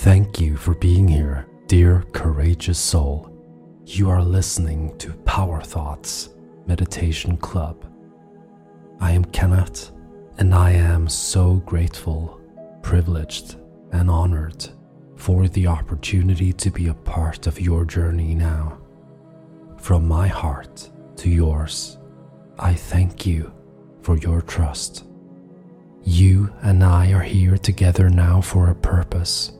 Thank you for being here, dear courageous soul. You are listening to Power Thoughts Meditation Club. I am Kenneth, and I am so grateful, privileged, and honored for the opportunity to be a part of your journey now. From my heart to yours, I thank you for your trust. You and I are here together now for a purpose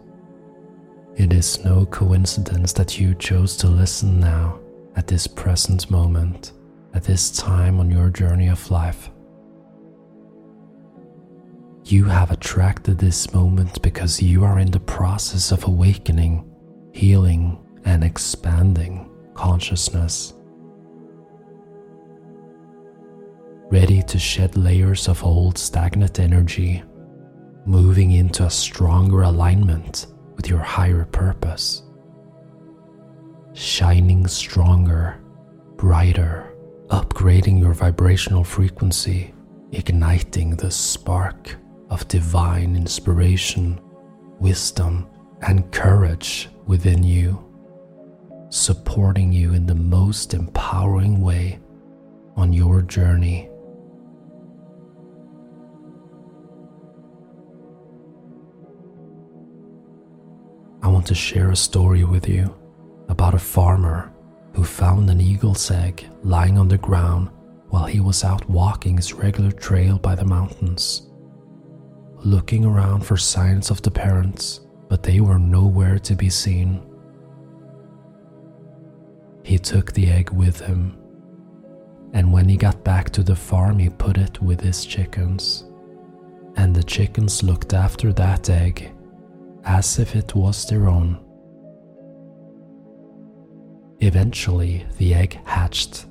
it is no coincidence that you chose to listen now, at this present moment, at this time on your journey of life. You have attracted this moment because you are in the process of awakening, healing, and expanding consciousness. Ready to shed layers of old stagnant energy, moving into a stronger alignment with your higher purpose, shining stronger, brighter, upgrading your vibrational frequency, igniting the spark of divine inspiration, wisdom, and courage within you, supporting you in the most empowering way on your journey want to share a story with you about a farmer who found an eagle's egg lying on the ground while he was out walking his regular trail by the mountains. Looking around for signs of the parents, but they were nowhere to be seen. He took the egg with him, and when he got back to the farm, he put it with his chickens. And the chickens looked after that egg as if it was their own. Eventually, the egg hatched,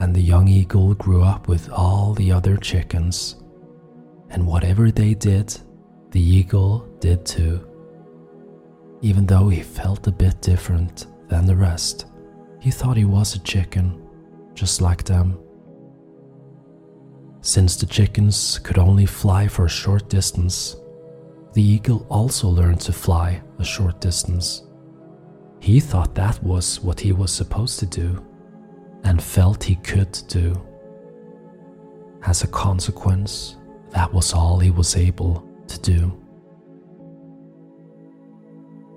and the young eagle grew up with all the other chickens. And whatever they did, the eagle did too. Even though he felt a bit different than the rest, he thought he was a chicken, just like them. Since the chickens could only fly for a short distance, the eagle also learned to fly a short distance. He thought that was what he was supposed to do and felt he could do. As a consequence, that was all he was able to do.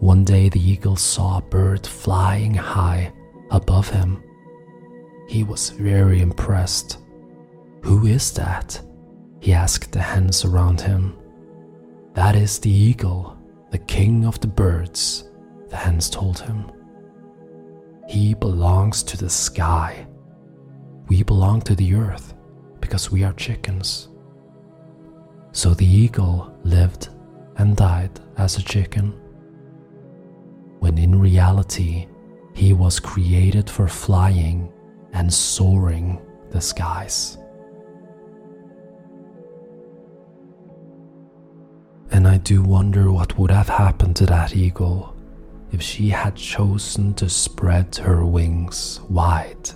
One day the eagle saw a bird flying high above him. He was very impressed. Who is that? He asked the hens around him. That is the eagle, the king of the birds, the hens told him. He belongs to the sky. We belong to the earth because we are chickens. So the eagle lived and died as a chicken, when in reality he was created for flying and soaring the skies. And I do wonder what would have happened to that eagle if she had chosen to spread her wings wide,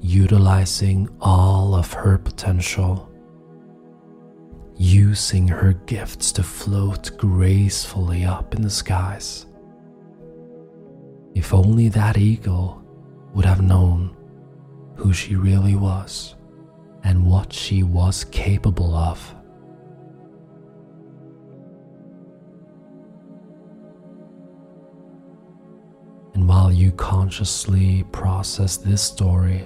utilizing all of her potential, using her gifts to float gracefully up in the skies. If only that eagle would have known who she really was and what she was capable of. And while you consciously process this story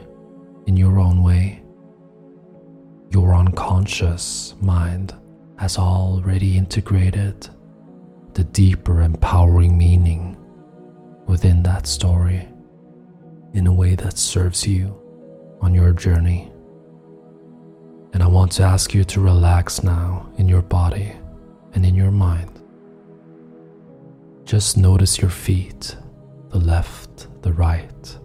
in your own way, your unconscious mind has already integrated the deeper empowering meaning within that story in a way that serves you on your journey. And I want to ask you to relax now in your body and in your mind. Just notice your feet the left, the right.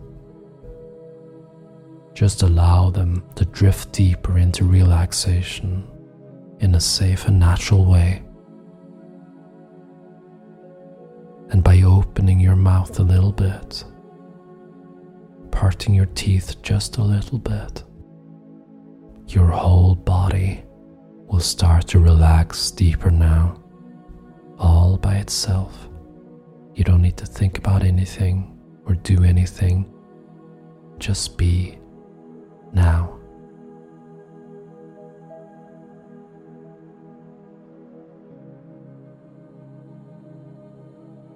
Just allow them to drift deeper into relaxation in a safe and natural way. And by opening your mouth a little bit, parting your teeth just a little bit, your whole body will start to relax deeper now, all by itself. You don't need to think about anything or do anything. Just be now.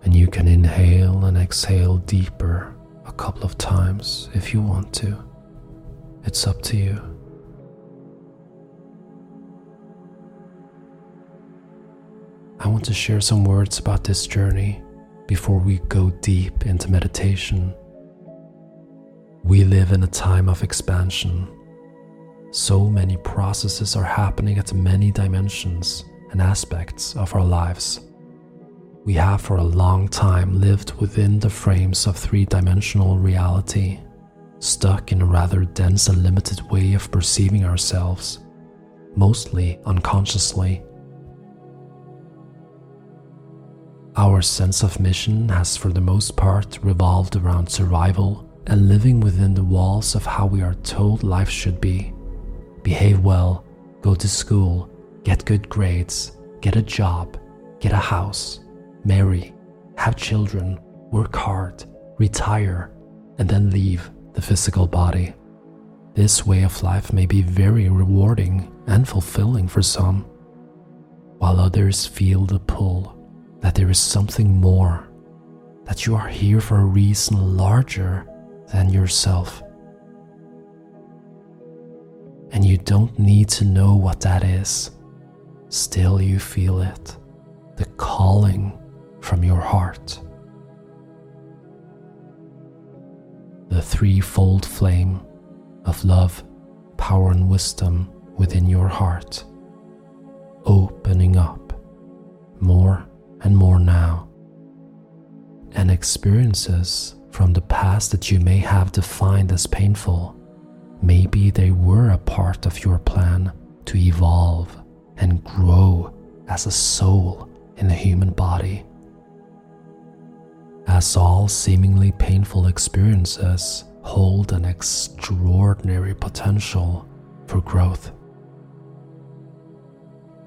And you can inhale and exhale deeper a couple of times if you want to. It's up to you. I want to share some words about this journey before we go deep into meditation. We live in a time of expansion. So many processes are happening at many dimensions and aspects of our lives. We have for a long time lived within the frames of three dimensional reality, stuck in a rather dense and limited way of perceiving ourselves, mostly unconsciously. Our sense of mission has, for the most part, revolved around survival and living within the walls of how we are told life should be. Behave well, go to school, get good grades, get a job, get a house, marry, have children, work hard, retire, and then leave the physical body. This way of life may be very rewarding and fulfilling for some, while others feel the pull that there is something more, that you are here for a reason larger than yourself. And you don't need to know what that is. Still, you feel it the calling from your heart. The threefold flame of love, power, and wisdom within your heart, opening up more and more now, and experiences from the past that you may have defined as painful. Maybe they were a part of your plan to evolve and grow as a soul in a human body. As all seemingly painful experiences hold an extraordinary potential for growth.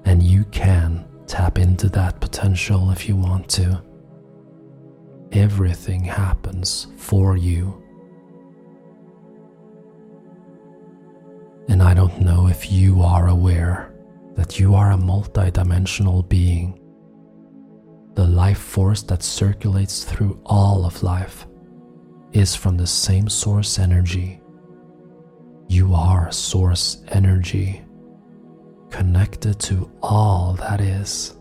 And you can Tap into that potential if you want to. Everything happens for you. And I don't know if you are aware that you are a multidimensional being. The life force that circulates through all of life is from the same source energy. You are source energy connected to all that is.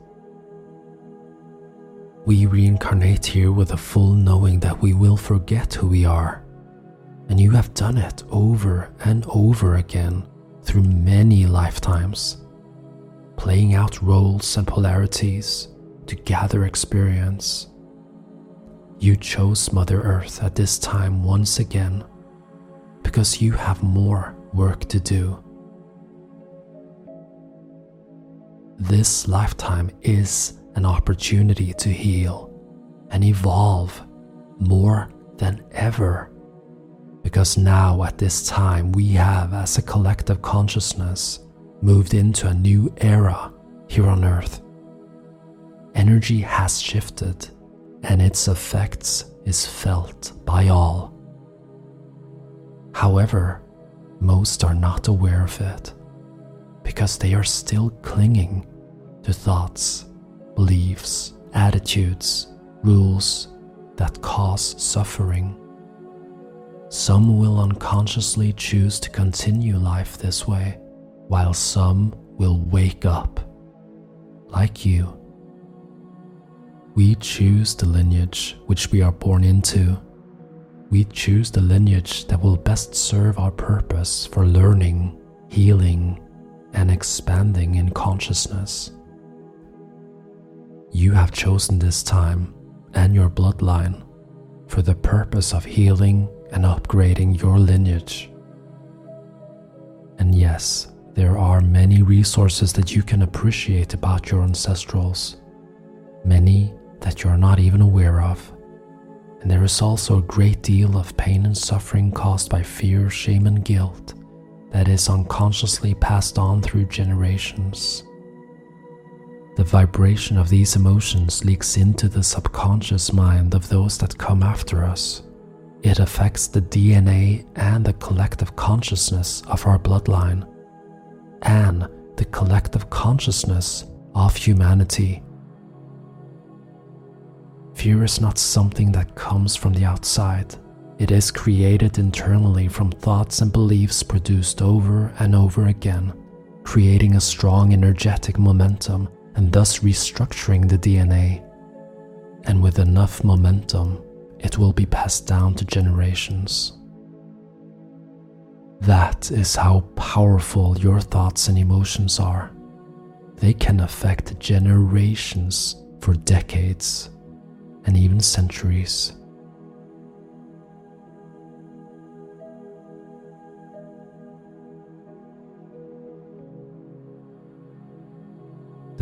We reincarnate here with a full knowing that we will forget who we are. And you have done it over and over again through many lifetimes, playing out roles and polarities to gather experience. You chose Mother Earth at this time once again because you have more work to do This lifetime is an opportunity to heal and evolve more than ever. Because now, at this time, we have, as a collective consciousness, moved into a new era here on Earth. Energy has shifted, and its effects is felt by all. However, most are not aware of it because they are still clinging to thoughts, beliefs, attitudes, rules that cause suffering. Some will unconsciously choose to continue life this way, while some will wake up, like you. We choose the lineage which we are born into. We choose the lineage that will best serve our purpose for learning, healing, and expanding in consciousness. You have chosen this time and your bloodline for the purpose of healing and upgrading your lineage. And yes, there are many resources that you can appreciate about your ancestrals, many that you are not even aware of. And there is also a great deal of pain and suffering caused by fear, shame, and guilt that is unconsciously passed on through generations. the vibration of these emotions leaks into the subconscious mind of those that come after us. It affects the DNA and the collective consciousness of our bloodline, and the collective consciousness of humanity. Fear is not something that comes from the outside. It is created internally from thoughts and beliefs produced over and over again, creating a strong energetic momentum and thus restructuring the DNA. And with enough momentum, it will be passed down to generations. That is how powerful your thoughts and emotions are. They can affect generations for decades and even centuries.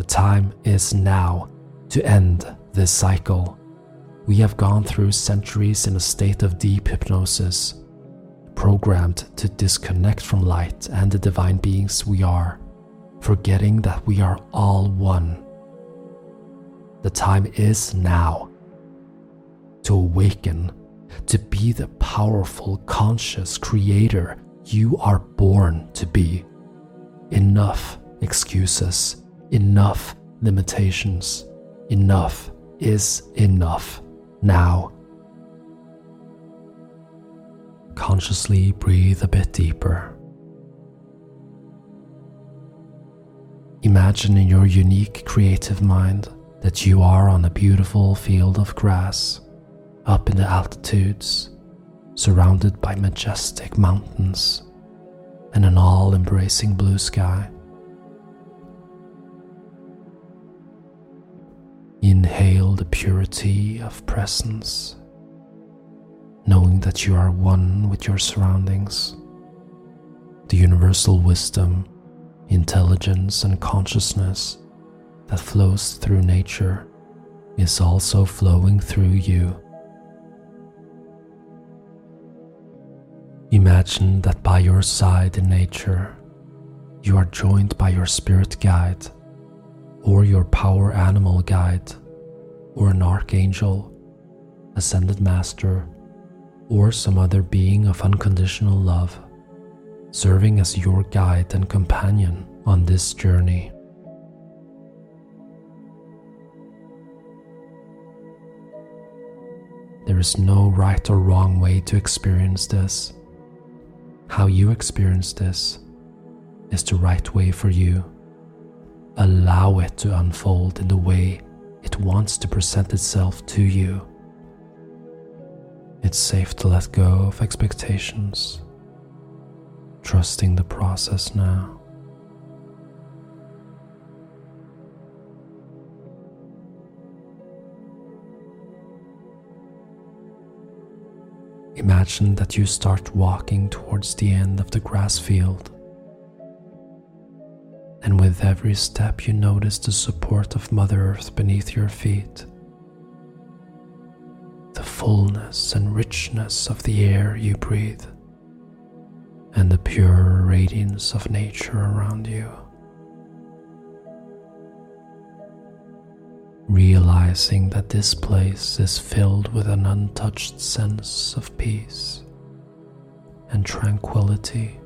Time is now to end this cycle. We have gone through centuries in a state of deep hypnosis, programmed to disconnect from light and the divine beings we are, forgetting that we are all one. The time is now to awaken, to be the powerful, conscious creator you are born to be. Enough excuses enough limitations. Enough is enough now. Consciously breathe a bit deeper. Imagine in your unique creative mind that you are on a beautiful field of grass, up in the altitudes, surrounded by majestic mountains and an all embracing blue sky. Inhale the purity of presence, knowing that you are one with your surroundings. The universal wisdom, intelligence, and consciousness that flows through nature is also flowing through you. Imagine that by your side in nature, you are joined by your spirit guide or your power animal guide, or an archangel, ascended master, or some other being of unconditional love, serving as your guide and companion on this journey. There is no right or wrong way to experience this. How you experience this is the right way for you allow it to unfold in the way it wants to present itself to you. It's safe to let go of expectations, trusting the process now. Imagine that you start walking towards the end of the grass field and with every step you notice the support of Mother Earth beneath your feet. The fullness and richness of the air you breathe, and the pure radiance of nature around you. Realizing that this place is filled with an untouched sense of peace and tranquility.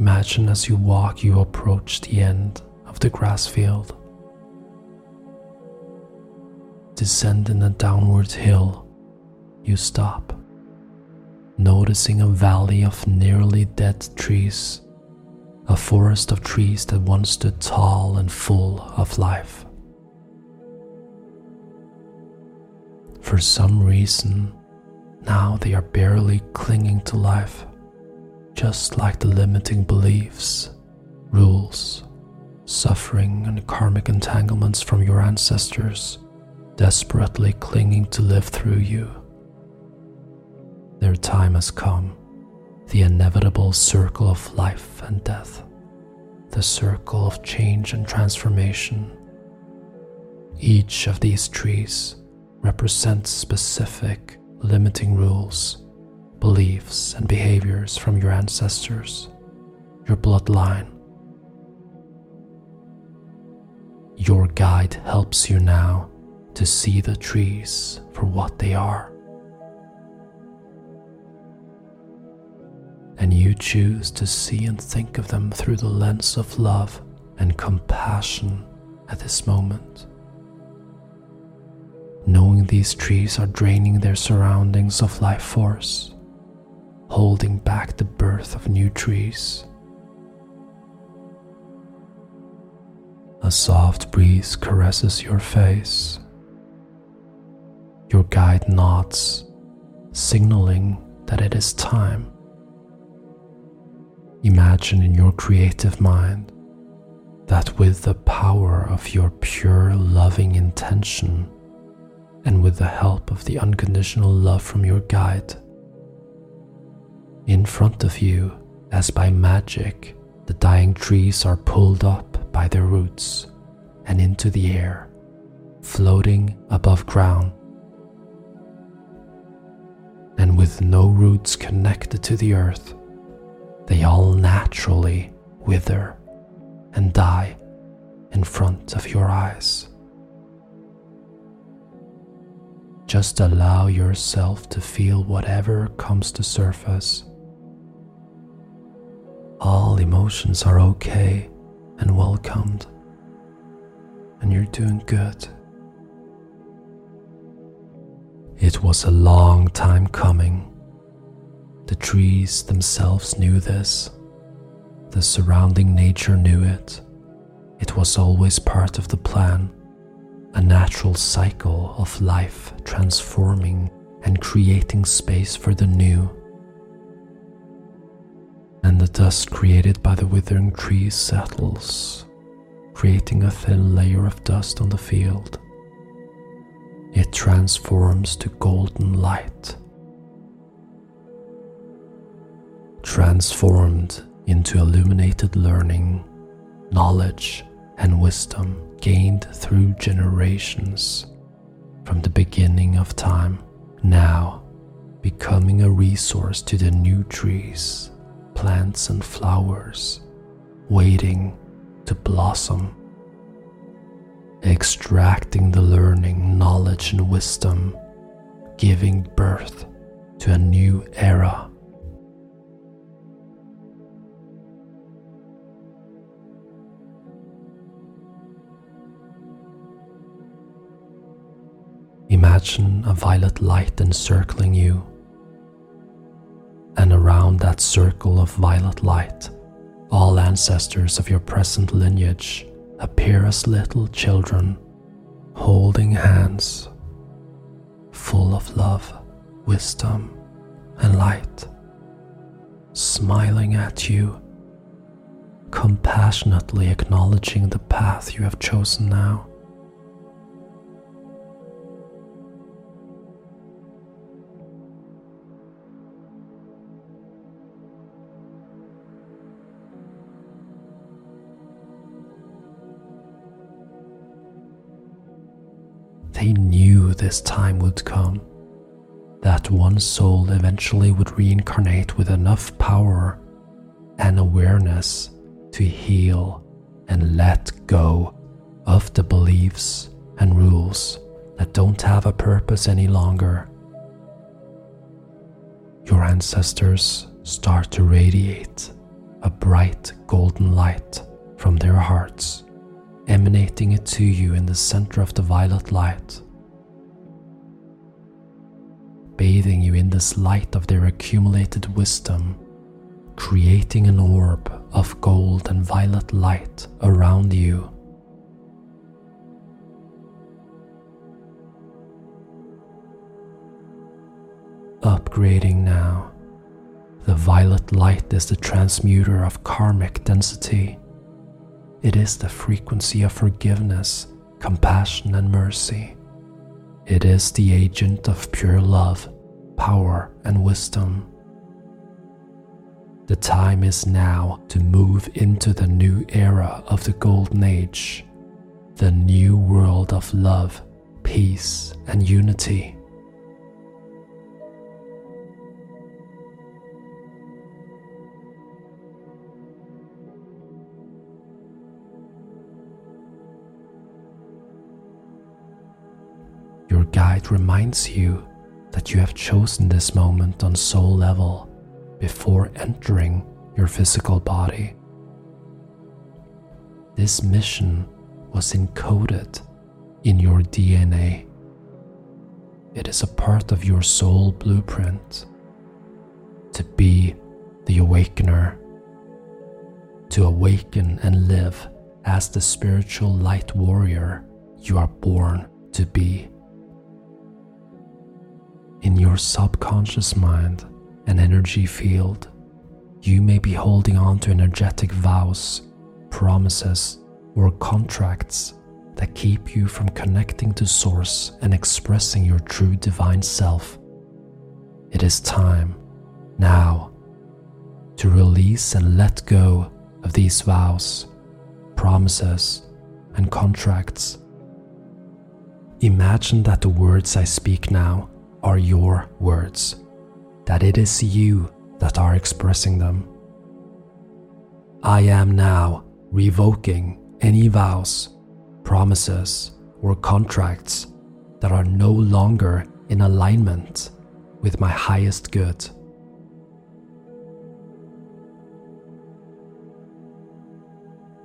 Imagine as you walk, you approach the end of the grass field. Descending a downward hill, you stop, noticing a valley of nearly dead trees, a forest of trees that once stood tall and full of life. For some reason, now they are barely clinging to life just like the limiting beliefs, rules, suffering, and karmic entanglements from your ancestors, desperately clinging to live through you. Their time has come, the inevitable circle of life and death, the circle of change and transformation. Each of these trees represents specific limiting rules beliefs, and behaviors from your ancestors your bloodline. Your guide helps you now to see the trees for what they are. And you choose to see and think of them through the lens of love and compassion at this moment. Knowing these trees are draining their surroundings of life force, holding back the birth of new trees. A soft breeze caresses your face. Your guide nods, signaling that it is time. Imagine in your creative mind that with the power of your pure loving intention and with the help of the unconditional love from your guide, in front of you, as by magic, the dying trees are pulled up by their roots and into the air, floating above ground. And with no roots connected to the earth, they all naturally wither and die in front of your eyes. Just allow yourself to feel whatever comes to surface. All emotions are okay and welcomed, and you're doing good. It was a long time coming. The trees themselves knew this the surrounding nature knew it. It was always part of the plan, a natural cycle of life transforming and creating space for the new. And the dust created by the withering trees settles, creating a thin layer of dust on the field. It transforms to golden light. Transformed into illuminated learning, knowledge, and wisdom gained through generations from the beginning of time, now becoming a resource to the new trees, plants, and flowers, waiting to blossom, extracting the learning, knowledge, and wisdom, giving birth to a new era. Imagine a violet light encircling you, and around that circle of violet light, all ancestors of your present lineage appear as little children, holding hands, full of love, wisdom, and light, smiling at you, compassionately acknowledging the path you have chosen now. This time would come, that one soul eventually would reincarnate with enough power and awareness to heal and let go of the beliefs and rules that don't have a purpose any longer. Your ancestors start to radiate a bright golden light from their hearts emanating it to you in the center of the violet light, bathing you in this light of their accumulated wisdom, creating an orb of gold and violet light around you. Upgrading now. The violet light is the transmuter of karmic density it is the frequency of forgiveness, compassion, and mercy. It is the agent of pure love, power, and wisdom. The time is now to move into the new era of the Golden Age, the new world of love, peace, and unity. Guide reminds you that you have chosen this moment on soul level before entering your physical body. This mission was encoded in your DNA. It is a part of your soul blueprint to be the awakener, to awaken and live as the spiritual light warrior you are born to be. Your subconscious mind and energy field, you may be holding on to energetic vows, promises, or contracts that keep you from connecting to Source and expressing your true divine self. It is time, now, to release and let go of these vows, promises, and contracts. Imagine that the words I speak now are your words, that it is you that are expressing them. I am now revoking any vows promises, or contracts that are no longer in alignment with my highest good.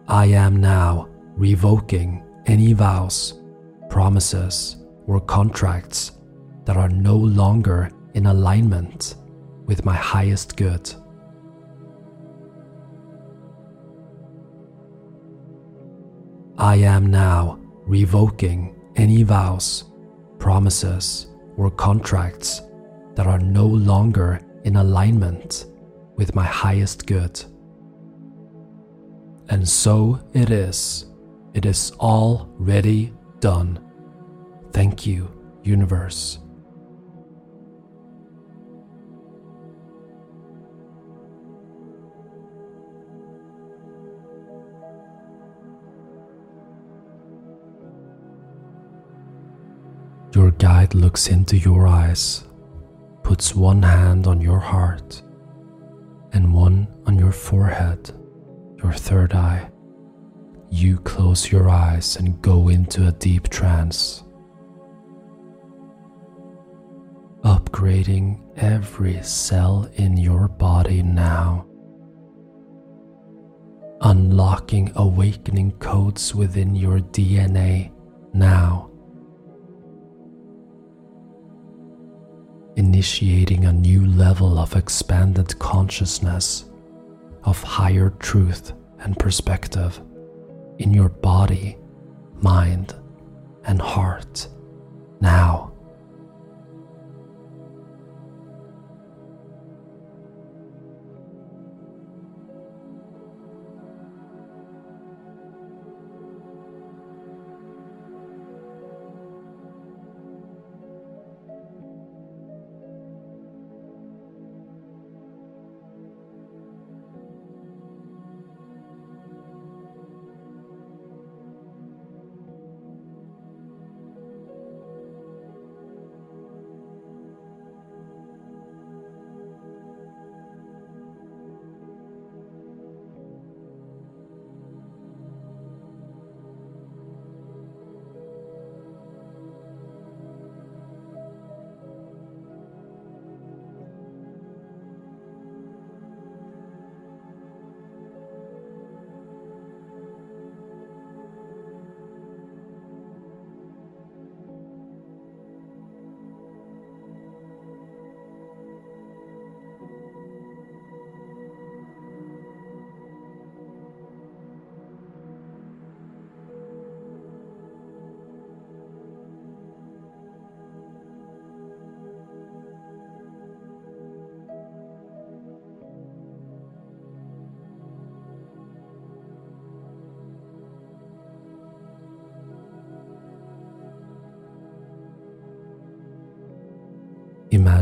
I am now revoking any vows, promises, or contracts that are no longer in alignment with my highest good. I am now revoking any vows, promises, or contracts that are no longer in alignment with my highest good. And so it is. It is already done. Thank you, universe. Guide looks into your eyes, puts one hand on your heart and one on your forehead, your third eye. You close your eyes and go into a deep trance, upgrading every cell in your body now, unlocking awakening codes within your DNA now initiating a new level of expanded consciousness, of higher truth and perspective in your body, mind, and heart now.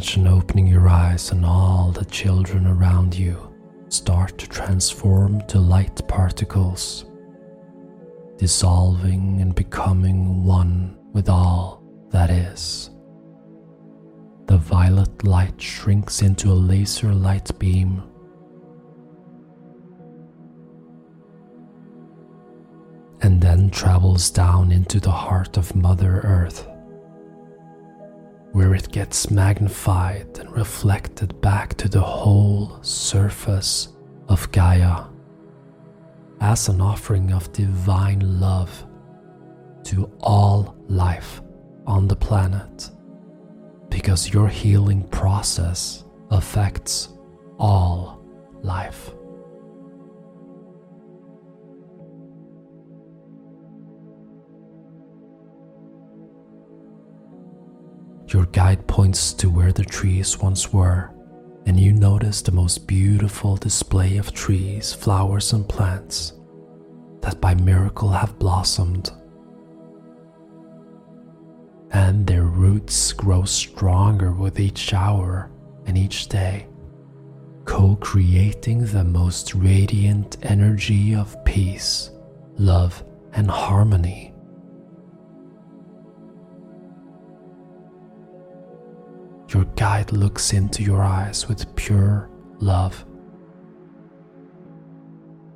Imagine opening your eyes and all the children around you start to transform to light particles, dissolving and becoming one with all that is. The violet light shrinks into a laser light beam. And then travels down into the heart of Mother Earth where it gets magnified and reflected back to the whole surface of Gaia as an offering of divine love to all life on the planet because your healing process affects all life. Your guide points to where the trees once were, and you notice the most beautiful display of trees, flowers, and plants that by miracle have blossomed. And their roots grow stronger with each hour and each day, co creating the most radiant energy of peace, love, and harmony guide looks into your eyes with pure love,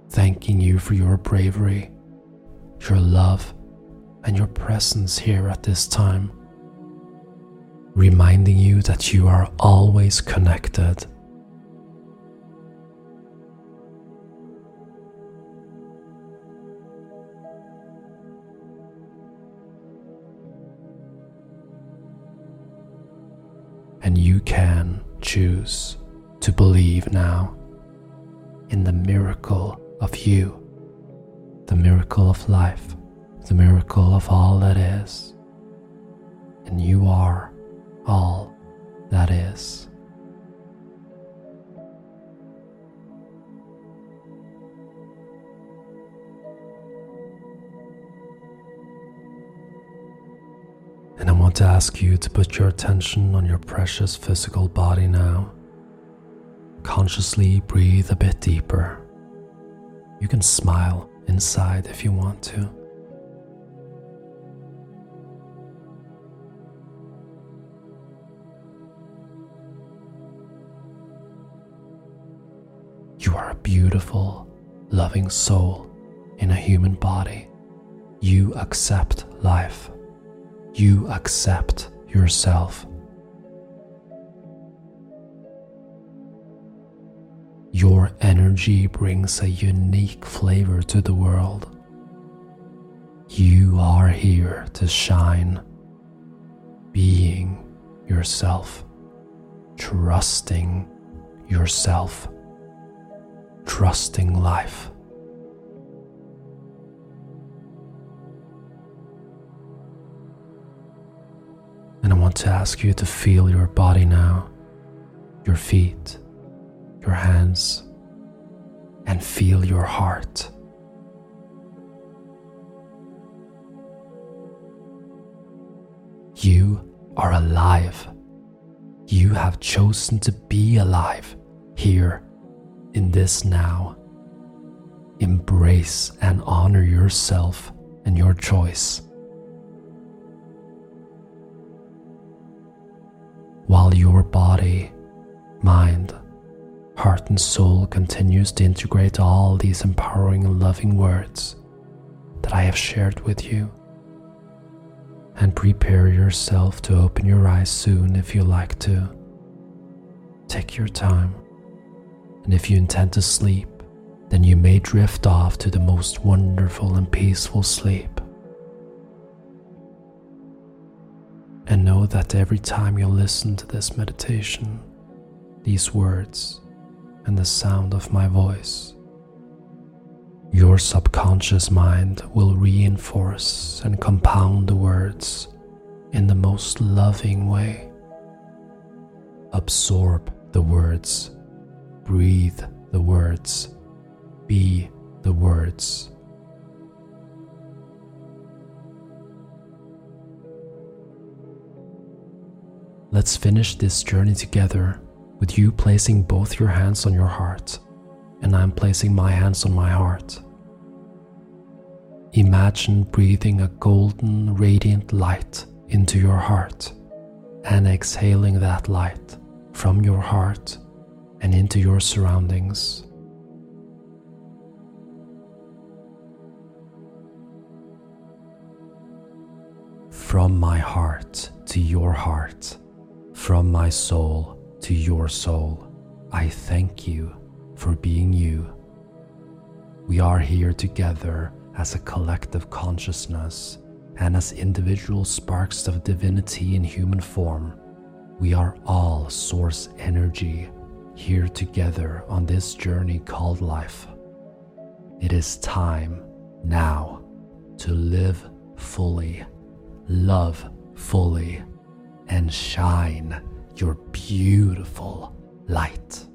thanking you for your bravery, your love, and your presence here at this time, reminding you that you are always connected and you can choose to believe now in the miracle of you, the miracle of life, the miracle of all that is. And you are all that is. To ask you to put your attention on your precious physical body now. Consciously breathe a bit deeper. You can smile inside if you want to. You are a beautiful, loving soul in a human body. You accept life you accept yourself. Your energy brings a unique flavor to the world. You are here to shine, being yourself, trusting yourself, trusting life. And I want to ask you to feel your body now, your feet, your hands, and feel your heart. You are alive. You have chosen to be alive here in this now. Embrace and honor yourself and your choice. While your body, mind, heart, and soul continues to integrate all these empowering and loving words that I have shared with you. And prepare yourself to open your eyes soon if you like to. Take your time, and if you intend to sleep, then you may drift off to the most wonderful and peaceful sleep. That every time you listen to this meditation, these words, and the sound of my voice, your subconscious mind will reinforce and compound the words in the most loving way. Absorb the words, breathe the words, be the words Let's finish this journey together with you placing both your hands on your heart and I'm placing my hands on my heart. Imagine breathing a golden, radiant light into your heart and exhaling that light from your heart and into your surroundings. From my heart to your heart From my soul to your soul, I thank you for being you. We are here together as a collective consciousness and as individual sparks of divinity in human form. We are all source energy here together on this journey called life. It is time now to live fully, love fully, and shine your beautiful light.